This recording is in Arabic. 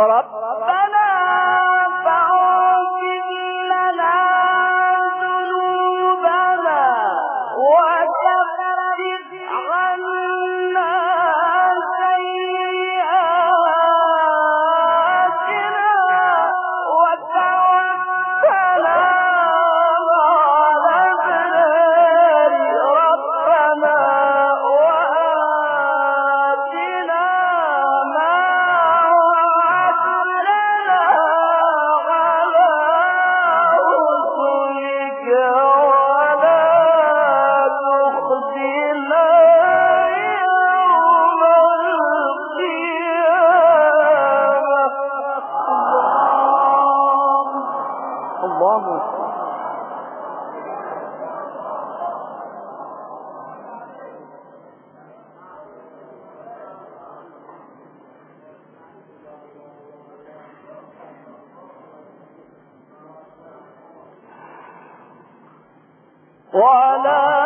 ربنا الله. ولا